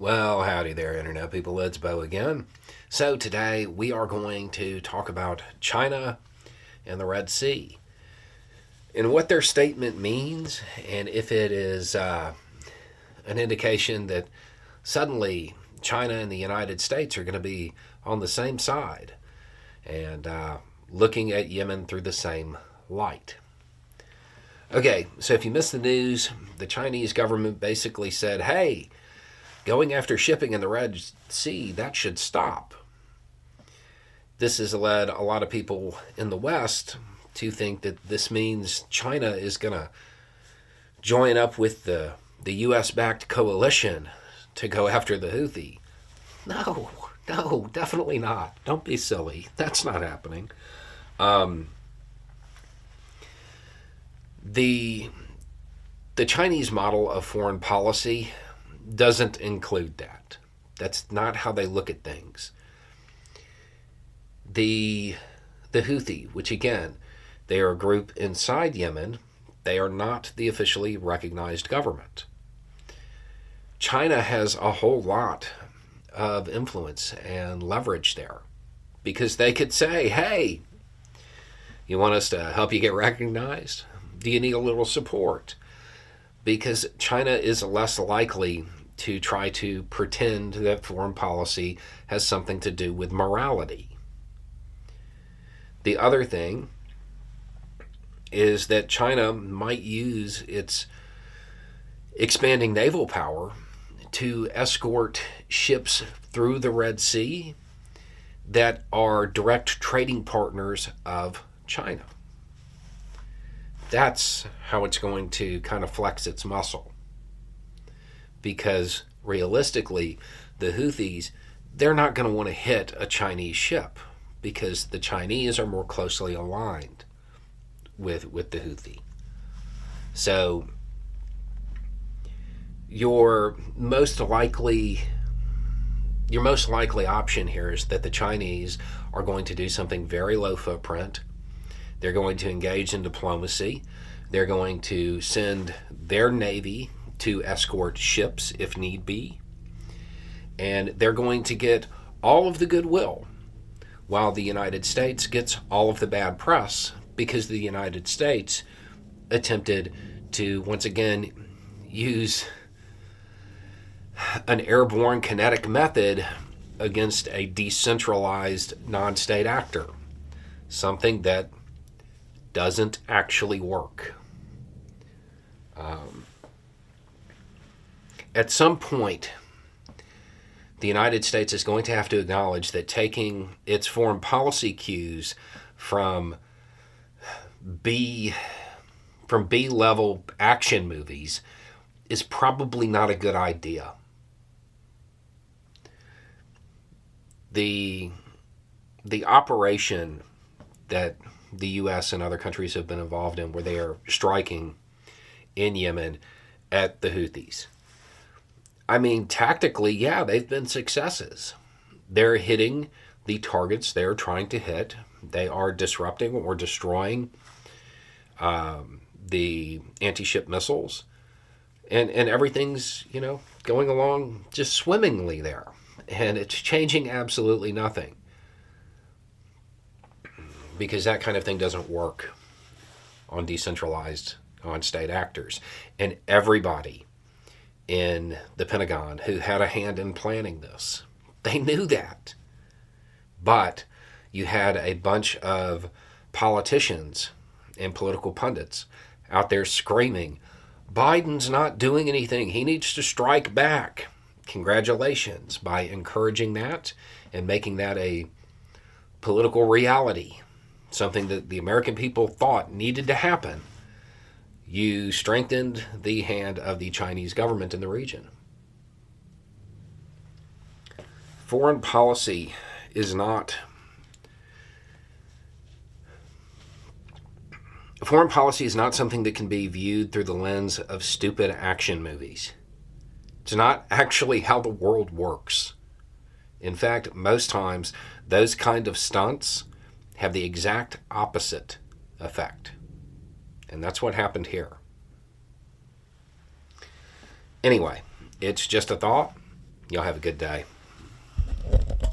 Well, howdy there, Internet people. It's Beau again. So, today we are going to talk about China and the Red Sea and what their statement means, and if it is uh, an indication that suddenly China and the United States are going to be on the same side and uh, looking at Yemen through the same light. Okay, so if you missed the news, the Chinese government basically said, hey, going after shipping in the Red Sea, that should stop. This has led a lot of people in the West to think that this means China is going to join up with the, the US backed coalition to go after the Houthi. No, no, definitely not. Don't be silly. That's not happening. Um, the the Chinese model of foreign policy doesn't include that. That's not how they look at things. The the Houthi, which again, they are a group inside Yemen, they are not the officially recognized government. China has a whole lot of influence and leverage there because they could say, hey, you want us to help you get recognized? Do you need a little support? Because China is less likely to try to pretend that foreign policy has something to do with morality. The other thing is that China might use its expanding naval power to escort ships through the Red Sea that are direct trading partners of China. That's how it's going to kind of flex its muscle because realistically, the Houthis, they're not going to want to hit a Chinese ship because the Chinese are more closely aligned with with the Houthi. So your most likely your most likely option here is that the Chinese are going to do something very low footprint. They're going to engage in diplomacy. They're going to send their navy to escort ships if need be. And they're going to get all of the goodwill while the United States gets all of the bad press because the United States attempted to once again use an airborne kinetic method against a decentralized non state actor, something that doesn't actually work. Um, at some point, the United States is going to have to acknowledge that taking its foreign policy cues from B from B level action movies is probably not a good idea. The the operation that the US and other countries have been involved in where they are striking in Yemen at the Houthis I mean, tactically, yeah, they've been successes. They're hitting the targets they're trying to hit. They are disrupting or destroying um, the anti-ship missiles, and and everything's you know going along just swimmingly there, and it's changing absolutely nothing because that kind of thing doesn't work on decentralized on state actors, and everybody in the Pentagon who had a hand in planning this. They knew that. But you had a bunch of politicians and political pundits out there screaming, Biden's not doing anything. He needs to strike back. Congratulations by encouraging that and making that a political reality, something that the American people thought needed to happen you strengthened the hand of the Chinese government in the region. Foreign policy is not. Foreign policy is not something that can be viewed through the lens of stupid action movies. It's not actually how the world works. In fact, most times, those kind of stunts have the exact opposite effect. And that's what happened here. Anyway, it's just a thought. Y'all have a good day.